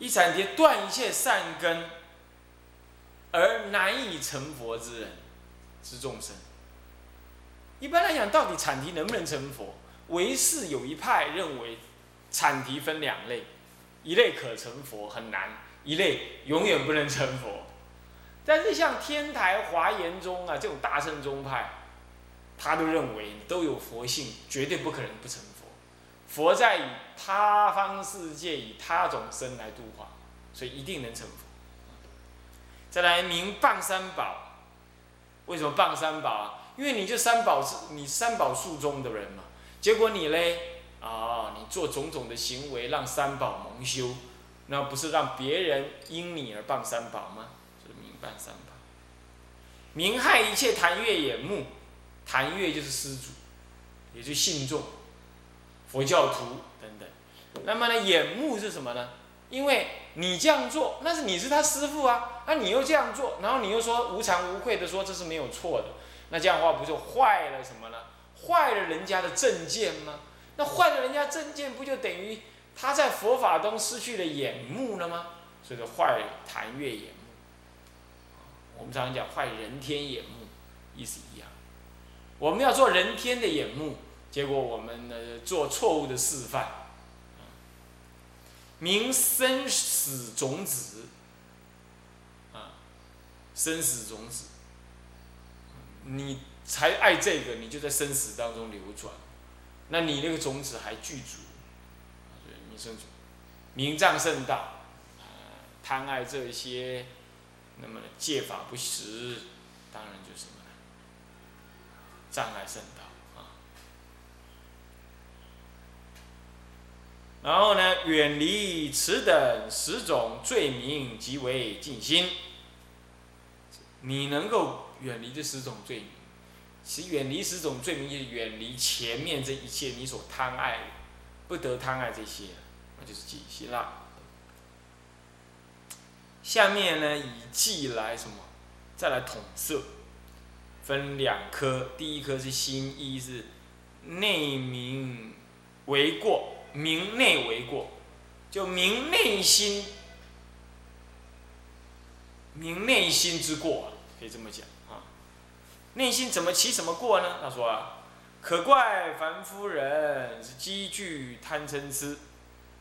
一禅提断一切善根，而难以成佛之人之众生。一般来讲，到底产提能不能成佛？唯是有一派认为，产提分两类，一类可成佛很难，一类永远不能成佛。但是像天台华严宗啊这种大乘宗派，他都认为都有佛性，绝对不可能不成佛。佛在以他方世界以他种身来度化，所以一定能成佛。再来明谤三宝，为什么谤三宝啊？因为你就三宝是你三宝树中的人嘛，结果你嘞啊，你做种种的行为让三宝蒙羞，那不是让别人因你而谤三宝吗？就是明谤三宝，明害一切檀越眼目，檀越就是施主，也就信众、佛教徒等等。那么呢，眼目是什么呢？因为你这样做，那是你是他师傅啊，那你又这样做，然后你又说无惭无愧的说这是没有错的。那这样的话不就坏了什么呢？坏了人家的正见吗？那坏了人家正见，不就等于他在佛法中失去了眼目了吗？所以说坏檀越眼目，我们常常讲坏人天眼目，意思一样。我们要做人天的眼目，结果我们呢做错误的示范，明生死种子，啊，生死种子。你才爱这个，你就在生死当中流转，那你那个种子还具足，所以名生名障甚大，贪爱这些，那么戒法不实，当然就是什么呢？障碍甚大啊。然后呢，远离此等十种罪名，即为尽心。你能够。远离这十种罪名，其远离十种罪名，就是远离前面这一切你所贪爱，不得贪爱这些，那就是戒心啦。下面呢，以记来什么，再来统摄，分两科，第一科是心，一是内明为过，明内为过，就明内心，明内心之过，可以这么讲啊。内心怎么起什么过呢？他说啊，可怪凡夫人是积聚贪嗔痴，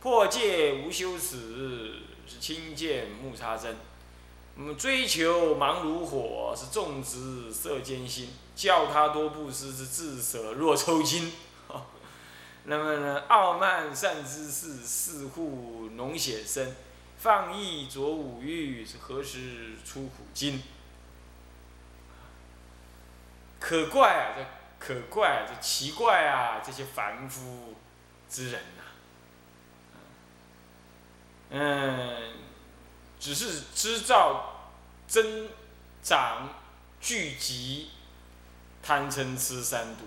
破戒无羞耻是轻贱木叉针，嗯，追求忙如火是种植色艰辛，叫他多布施是自舍若抽筋。那么呢，傲慢善知识似乎浓显身，放逸着五欲何时出苦经？可怪啊！这可怪，这奇怪啊！这些凡夫之人呐，嗯，只是知造增长聚集贪嗔痴三毒，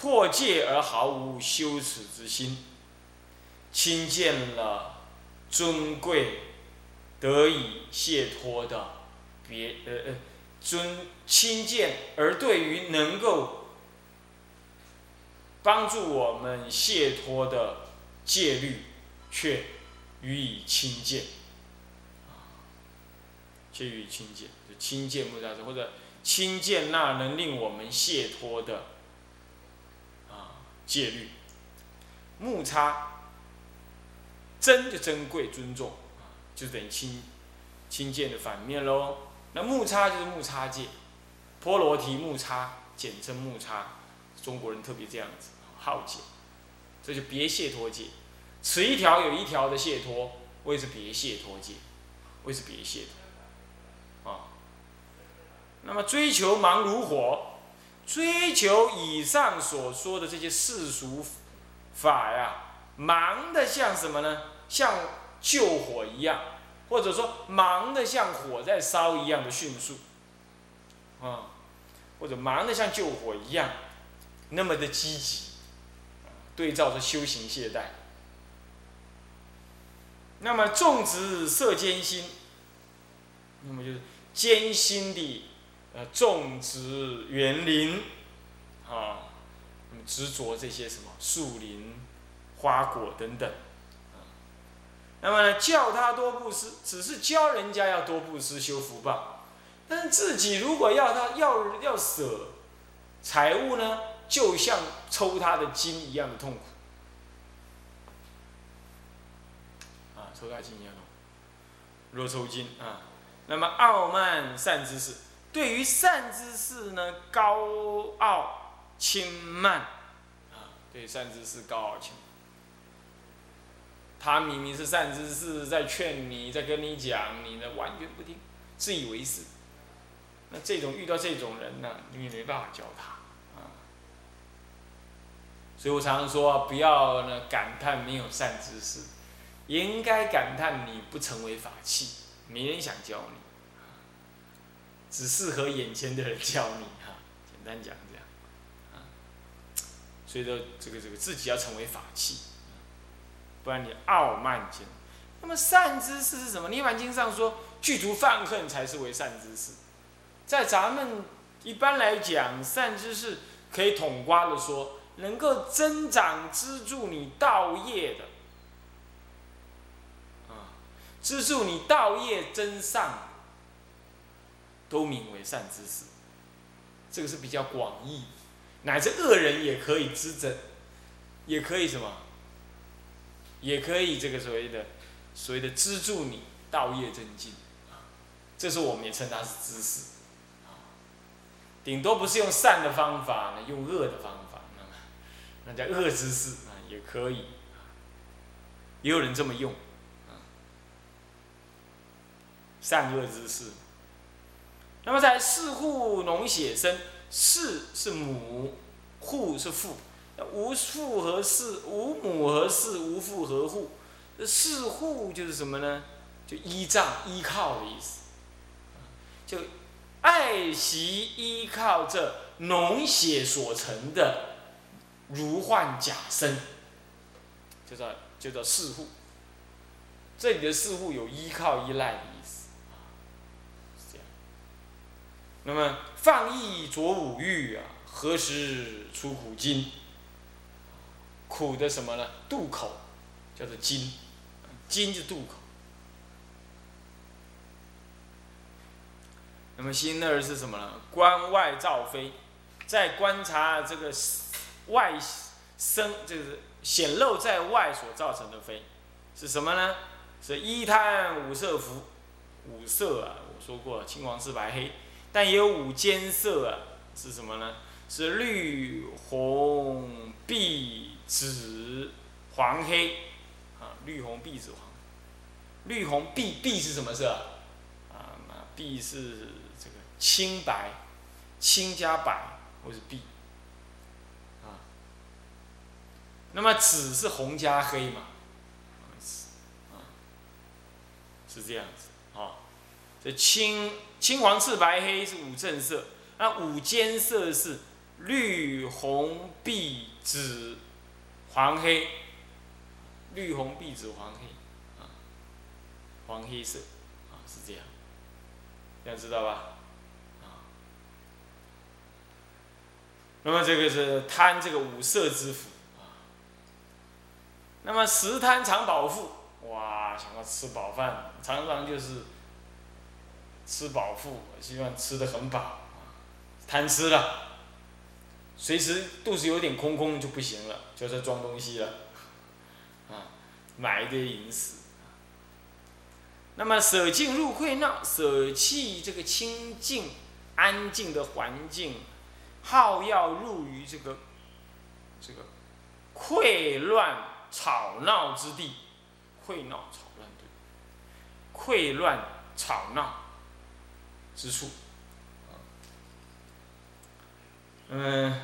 破戒而毫无羞耻之心，亲见了尊贵得以解脱的别呃呃。尊亲见，而对于能够帮助我们解脱的戒律，却予以轻贱，却予以轻贱，就轻贱不加或者轻贱那能令我们解脱的戒律。木叉，珍就珍贵尊重，就等于亲亲见的反面喽。那木叉就是木叉戒，波罗提木叉，简称木叉，中国人特别这样子好解，这就别谢脱戒，此一条有一条的谢脱，谓是别谢脱戒，谓是别谢脱，啊，那么追求忙如火，追求以上所说的这些世俗法呀，忙的像什么呢？像救火一样。或者说忙的像火在烧一样的迅速，啊，或者忙的像救火一样，那么的积极，对照着修行懈怠，那么种植色艰辛，那么就是艰辛的种植园林，啊，那么执着这些什么树林、花果等等。那么呢，教他多布施，只是教人家要多布施修福报，但是自己如果要他要要舍财物呢，就像抽他的筋一样的痛苦。啊，抽他筋一样痛，若抽筋啊。那么傲慢善知识，对于善知识呢，高傲轻慢，啊，对善知识高傲轻。他明明是善知识，在劝你，在跟你讲，你呢完全不听，自以为是。那这种遇到这种人呢，你没办法教他啊。所以我常常说，不要呢感叹没有善知识，应该感叹你不成为法器，没人想教你，只适合眼前的人教你哈。简单讲这样，啊，所以说这个这个自己要成为法器。不然你傲慢间，那么善知识是什么？《涅盘经》上说，具足犯恨才是为善知识。在咱们一般来讲，善知识可以统瓜的说，能够增长资助你道业的，啊，资助你道业增上，都名为善知识。这个是比较广义，乃至恶人也可以滋增，也可以什么？也可以这个所谓的所谓的资助你道业增进，这是我们也称它是知识，顶多不是用善的方法呢，用恶的方法，那那叫恶知识啊，也可以，也有人这么用，善恶之识。那么在四户农血生，四是母，户是父。无父何四？无母何四？无父何户？这四户就是什么呢？就依仗、依靠的意思。就爱惜、依靠这农血所成的如幻假身，就叫就叫四户。这里的四户有依靠、依赖意。是这样。那么放逸着五欲啊，何时出苦经？苦的什么呢？渡口，叫做金，金就渡口。那么心二是什么呢？观外照非，在观察这个外生，就是显露在外所造成的非，是什么呢？是一贪五色福，五色啊，我说过青黄赤白黑，但也有五间色啊，是什么呢？是绿红碧。紫、黄、黑，啊，绿、红、碧、紫、黄，绿、红、碧，碧是什么色？啊，碧是这个青白，青加白或是碧，啊，那么紫是红加黑嘛？啊，是这样子，啊，这青、青、黄、赤、白、黑是五正色，那五间色是绿、红、碧、紫。黄黑，绿红碧紫黄黑，啊，黄黑色，啊是这样，这样知道吧？啊，那么这个是贪这个五色之福，啊，那么食贪常饱腹，哇，想要吃饱饭，常常就是吃饱腹，希望吃的很饱，贪吃了。随时肚子有点空空就不行了，就在装东西了，啊，买一堆零食。那么舍静入溃闹，舍弃这个清净安静的环境，好要入于这个这个溃乱吵闹之地，溃闹吵乱对，溃乱吵闹之处。嗯，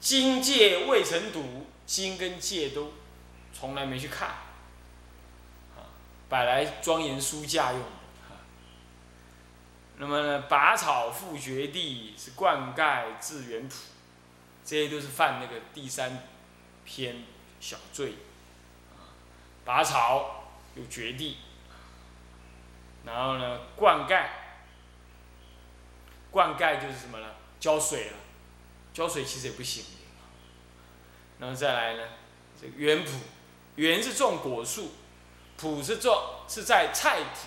经界未曾睹，经跟界都从来没去看，啊，摆来庄严书架用的，那么呢，拔草复绝地是灌溉至园圃，这些都是犯那个第三篇小罪，拔草有绝地，然后呢，灌溉，灌溉就是什么呢？浇水了。浇水其实也不行，然后再来呢，这个园圃，园是种果树，圃是种是在菜圃，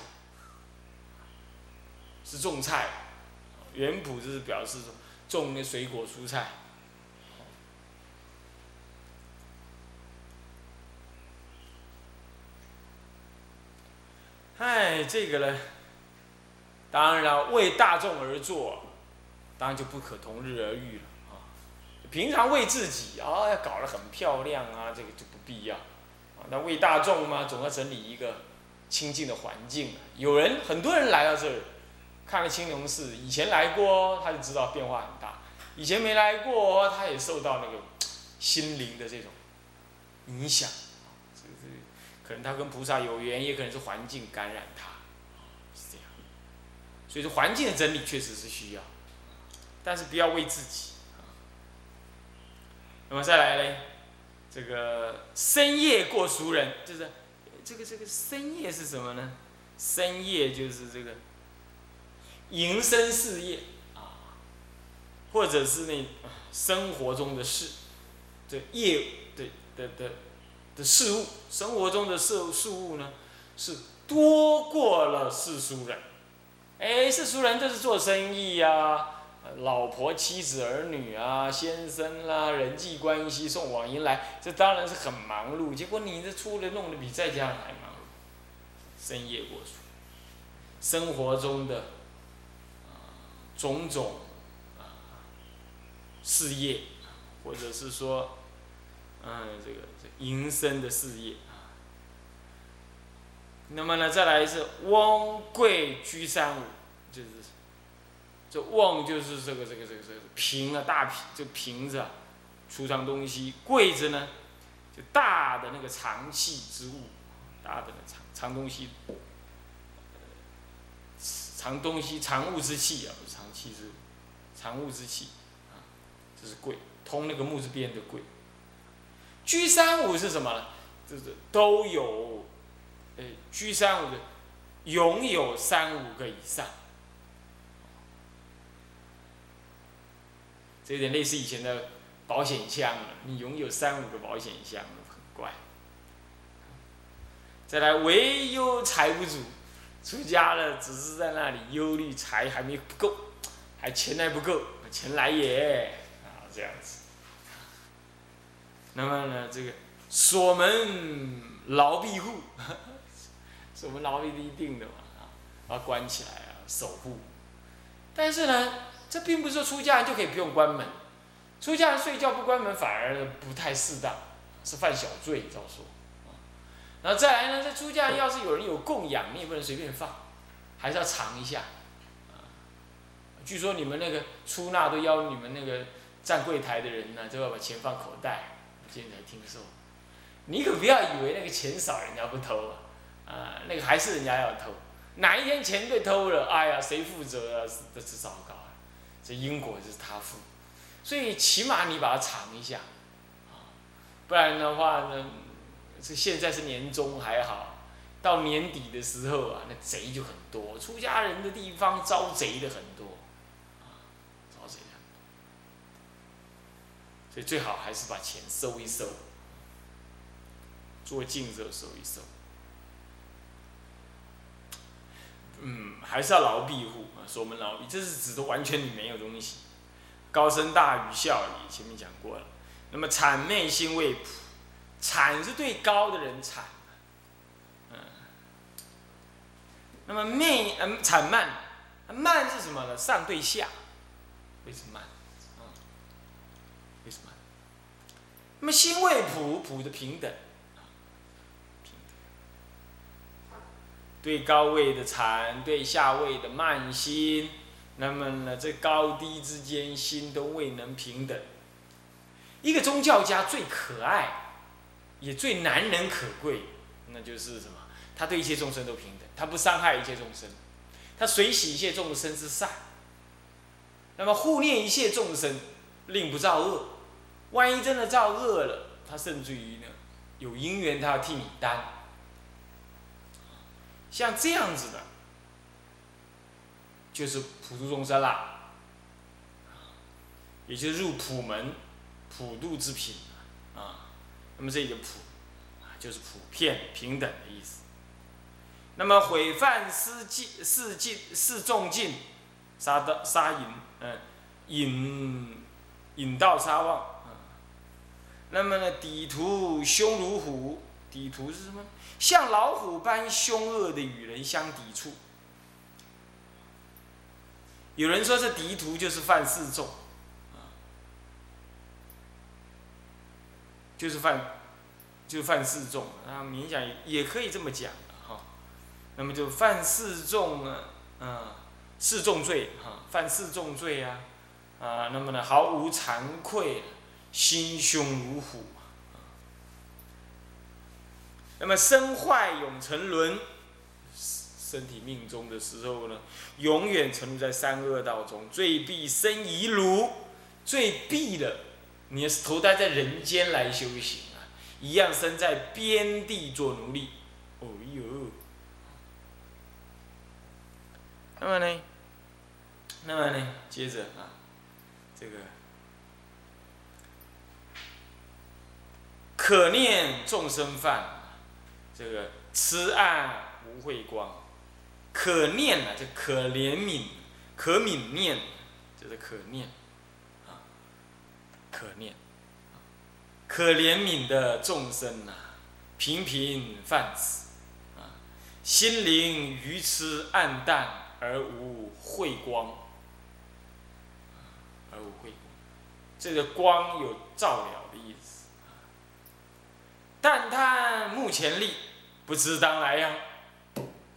是种菜，园圃就是表示种那水果蔬菜。哎，这个呢，当然了，为大众而做，当然就不可同日而语了啊。平常为自己啊，要搞得很漂亮啊，这个就不必要。啊，那为大众嘛，总要整理一个清净的环境。有人很多人来到这儿，看了青龙寺，以前来过，他就知道变化很大；以前没来过，他也受到那个心灵的这种影响。可能他跟菩萨有缘，也可能是环境感染他，所以说环境的整理确实是需要，但是不要为自己。那么再来呢，这个深夜过俗人，就是这个这个深夜是什么呢？深夜就是这个营生事业啊，或者是那生活中的事，这业的的的。的事物，生活中的事事物呢，是多过了世俗人。哎，世俗人就是做生意呀，老婆、妻子、儿女啊，先生啦，人际关系送往迎来，这当然是很忙碌。结果你这出来弄得比在家还忙碌，深夜过处，生活中的种种啊事业，或者是说，嗯，这个这。营生的事业，那么呢，再来是翁贵居三五，就是这瓮就是这个这个这个这个瓶啊，大瓶这瓶子啊，储藏东西；柜子呢，就大的那个藏器之物，大的那藏藏东西，藏东西藏物之器啊，不是藏器之物，藏物之器啊，这是柜，通那个木字边的柜。居三五是什么呢？就是都有，呃，居三五的拥有三五个以上，这有点类似以前的保险箱了。你拥有三五个保险箱，很怪。再来，唯忧财不足，出家了只是在那里忧虑财还没不够，还钱还不够，钱来也啊，这样子。那么呢，这个锁门牢闭户，锁门牢闭是一定的嘛啊，把它关起来啊，守护。但是呢，这并不是说出家人就可以不用关门，出家人睡觉不关门反而不太适当，是犯小罪，照说。然后再来呢，这出家人要是有人有供养，你也不能随便放，还是要藏一下。据说你们那个出纳都要你们那个站柜台的人呢，都要把钱放口袋。现在听说，你可不要以为那个钱少人家不偷啊，啊，那个还是人家要偷，哪一天钱被偷了，哎呀，谁负责啊？这是糟糕啊，这因果就是他负，所以起码你把它藏一下，啊，不然的话呢，这现在是年终还好，到年底的时候啊，那贼就很多，出家人的地方招贼的很多。啊，招贼的所以最好还是把钱收一收，做净时候收一收。嗯，还是要牢庇护啊，守门牢闭，这是指的完全你没有东西。高声大语笑语，前面讲过了。那么谄媚心未普，谄是对高的人谄，嗯。那么媚嗯谄慢，慢是什么呢？上对下，为什么慢？那么心未普，普的平等，平等。对高位的禅，对下位的慢心，那么呢，这高低之间心都未能平等。一个宗教家最可爱，也最难能可贵，那就是什么？他对一切众生都平等，他不伤害一切众生，他随喜一切众生之善，那么护念一切众生，令不造恶。万一真的造恶了，他甚至于呢，有因缘他要替你担。像这样子的，就是普度众生啦，也就是入普门，普度之品啊。那么这个普，就是普遍平等的意思。那么毁犯失禁、示禁、示众禁，杀的杀淫，嗯，引引盗杀妄，那么呢，抵图凶如虎，底图是什么？像老虎般凶恶的与人相抵触。有人说这敌徒就是犯四众，就是犯，就是犯四众，啊，勉强也可以这么讲哈。那么就犯四众呢，啊，四重罪哈，犯四重罪啊，啊，那么呢，毫无惭愧，心胸如虎，那么身坏永沉沦，身体命中的时候呢，永远沉入在三恶道中，罪必生遗辱，罪必了，你是投胎在人间来修行啊，一样生在边地做奴隶，哦哟。那么呢？那么呢？接着啊，这个可念众生犯，这个痴暗无慧光，可念啊，就可怜悯，可悯念，就是可念啊，可念，可怜悯的众生呐，频频犯此啊，心灵愚痴暗淡。而无慧光，而无慧光，这个光有照了的意思。但叹目前利，不知当来呀，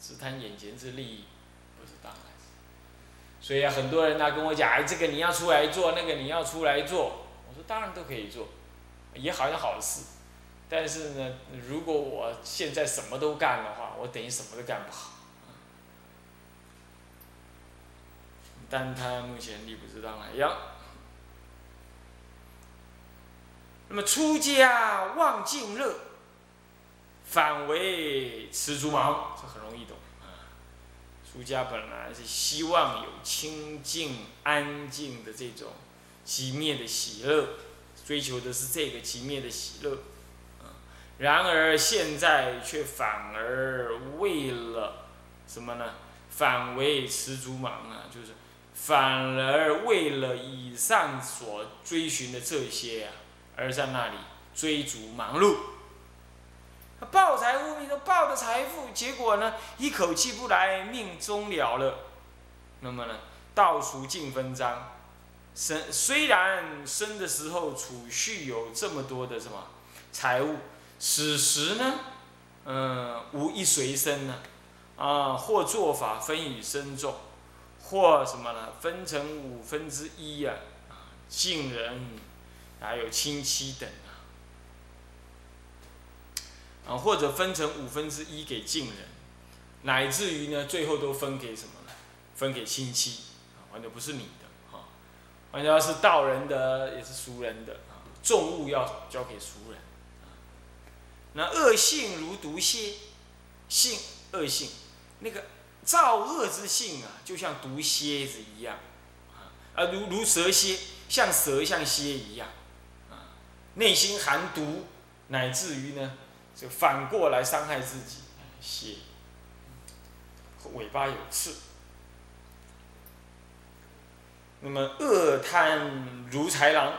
只谈眼前之利益，不知当来。所以啊，很多人呢跟我讲，哎，这个你要出来做，那个你要出来做，我说当然都可以做，也好像好事。但是呢，如果我现在什么都干的话，我等于什么都干不好。但他目前力不知道哪样。那么出家忘净乐，反为持足盲，这很容易懂啊。出家本来是希望有清净安静的这种极灭的喜乐，追求的是这个极灭的喜乐，然而现在却反而为了什么呢？反为持足盲啊，就是。反而为了以上所追寻的这些呀，而在那里追逐忙碌。报财物命，都抱的财富，结果呢，一口气不来，命终了了。那么呢，倒数尽分章。生虽然生的时候储蓄有这么多的什么财物，此时呢，嗯，无一随身呢，啊，或做法分与身众。或什么呢？分成五分之一呀，啊，近人，还有亲戚等啊，或者分成五分之一给近人，乃至于呢，最后都分给什么呢？分给亲戚，啊，完全不是你的，哈，完全是道人的，也是俗人的，啊，重物要交给俗人，那恶性如毒蝎，性恶性，那个。造恶之性啊，就像毒蝎子一样，啊，如如蛇蝎，像蛇像蝎一样，啊，内心含毒，乃至于呢，就反过来伤害自己，蝎，尾巴有刺。那么恶贪如豺狼，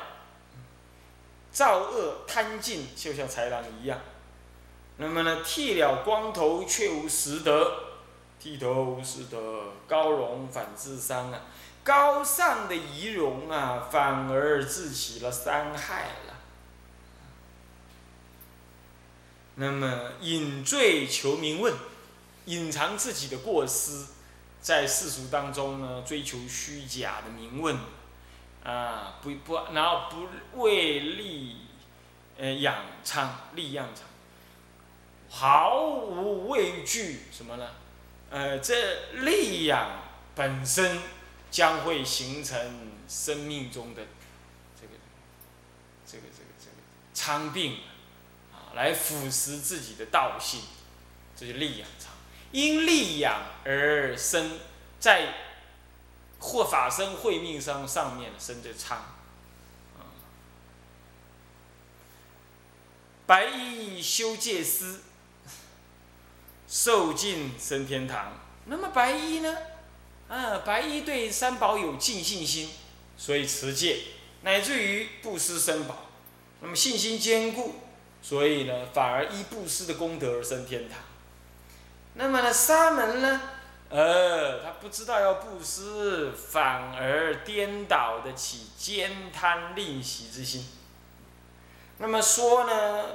造恶贪尽，就像豺狼一样。那么呢，剃了光头却无实德。剃头无实德高荣反自伤啊，高尚的仪容啊，反而自起了伤害了。那么隐罪求名问，隐藏自己的过失，在世俗当中呢，追求虚假的名问，啊，不不，然后不为利，呃，养昌利养昌，毫无畏惧什么呢？呃，这力养本身将会形成生命中的这个这个这个这个苍病，来腐蚀自己的道性，这就利养苍。因利养而生，在或法身慧命上上面生的苍。白衣修戒师。受尽升天堂。那么白衣呢？啊，白衣对三宝有尽信心，所以持戒，乃至于布施三宝。那么信心坚固，所以呢，反而依布施的功德而升天堂。那么呢，沙门呢？呃，他不知道要布施，反而颠倒的起兼贪吝惜之心。那么说呢，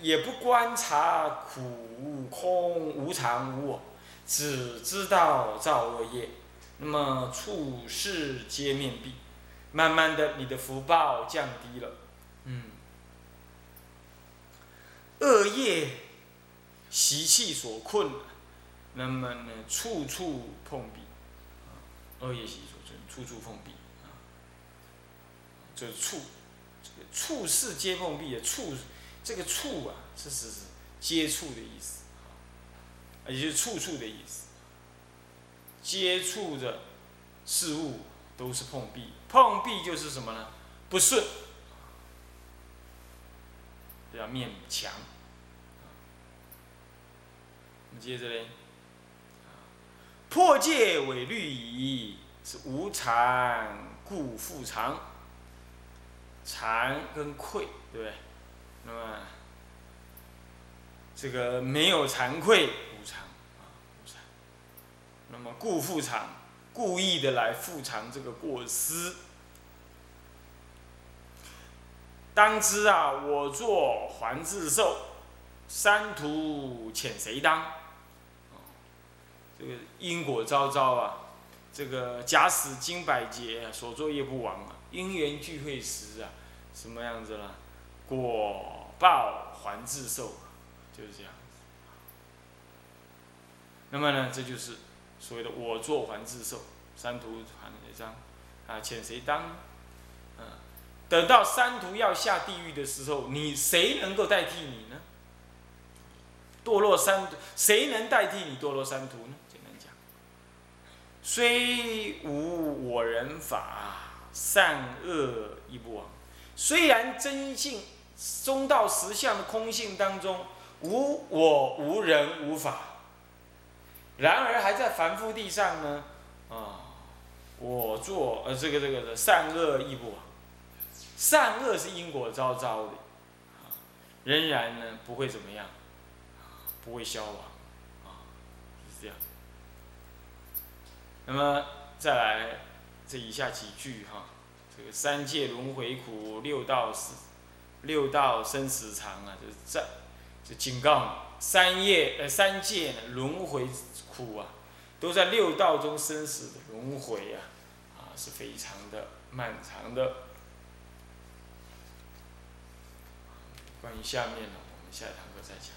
也不观察苦空无常无我，只知道造恶业。那么处事皆面壁，慢慢的，你的福报降低了。嗯，恶业习气所困，那么呢，处处碰壁。恶业习所困，处处碰壁。啊，这处，这个处事皆碰壁的处，这个处啊，是是是接触的意思，啊，也就是处处的意思。接触的事物都是碰壁，碰壁就是什么呢？不顺，要面墙。接着嘞，破戒为律仪，是无惭故复常。惭跟愧，对不对？那么这个没有惭愧。无惭啊，无惭那么故复偿，故意的来复偿这个过失。当知啊，我作还自受，三途遣谁当？这个因果昭昭啊，这个假使经百劫，所作业不亡啊，因缘聚会时啊，什么样子了？果报还自受，就是这样。那么呢，这就是。所谓的我作还自受，三途还哪张？啊，遣谁当？嗯，等到三途要下地狱的时候，你谁能够代替你呢？堕落三，谁能代替你堕落三途呢？虽无我人法，善恶亦不亡。虽然真性中道实相的空性当中，无我、无人、无法。然而还在凡夫地上呢，啊，我做呃这个这个的善恶亦不亡，善恶是因果昭昭的，仍然呢不会怎么样，不会消亡，啊，是这样。那么再来这以下几句哈，这个三界轮回苦，六道死，六道生死长啊，就是在就警告你，三业呃三界轮回。苦啊，都在六道中生死的轮回啊，啊，是非常的漫长的。关于下面呢，我们下一堂课再讲。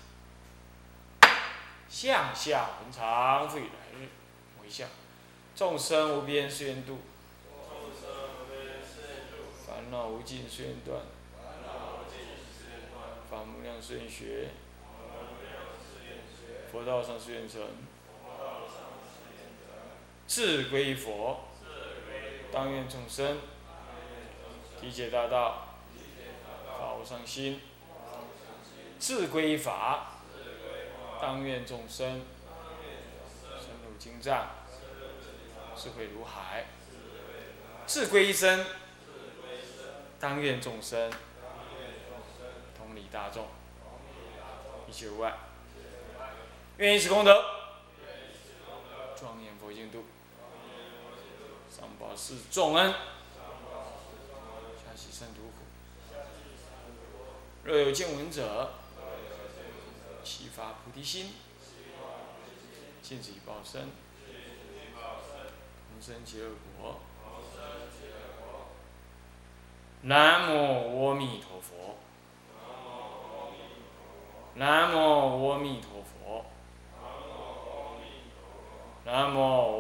向下恒常，复以来日为相。众生无边誓愿度，烦恼无尽誓愿断，法无量誓愿学，佛道上誓愿成。智归佛，当愿众生。理解大道，法无上心；智归法，当愿众生。深入经藏，智慧如海；智归身，当愿众生。同理大众，一切无碍。愿以此功德，庄严佛净土。上报四重恩，下济三途苦。若有见闻者，悉发菩提心，尽此一报身，生极乐国。南无阿弥陀佛。南无阿弥陀佛。南无。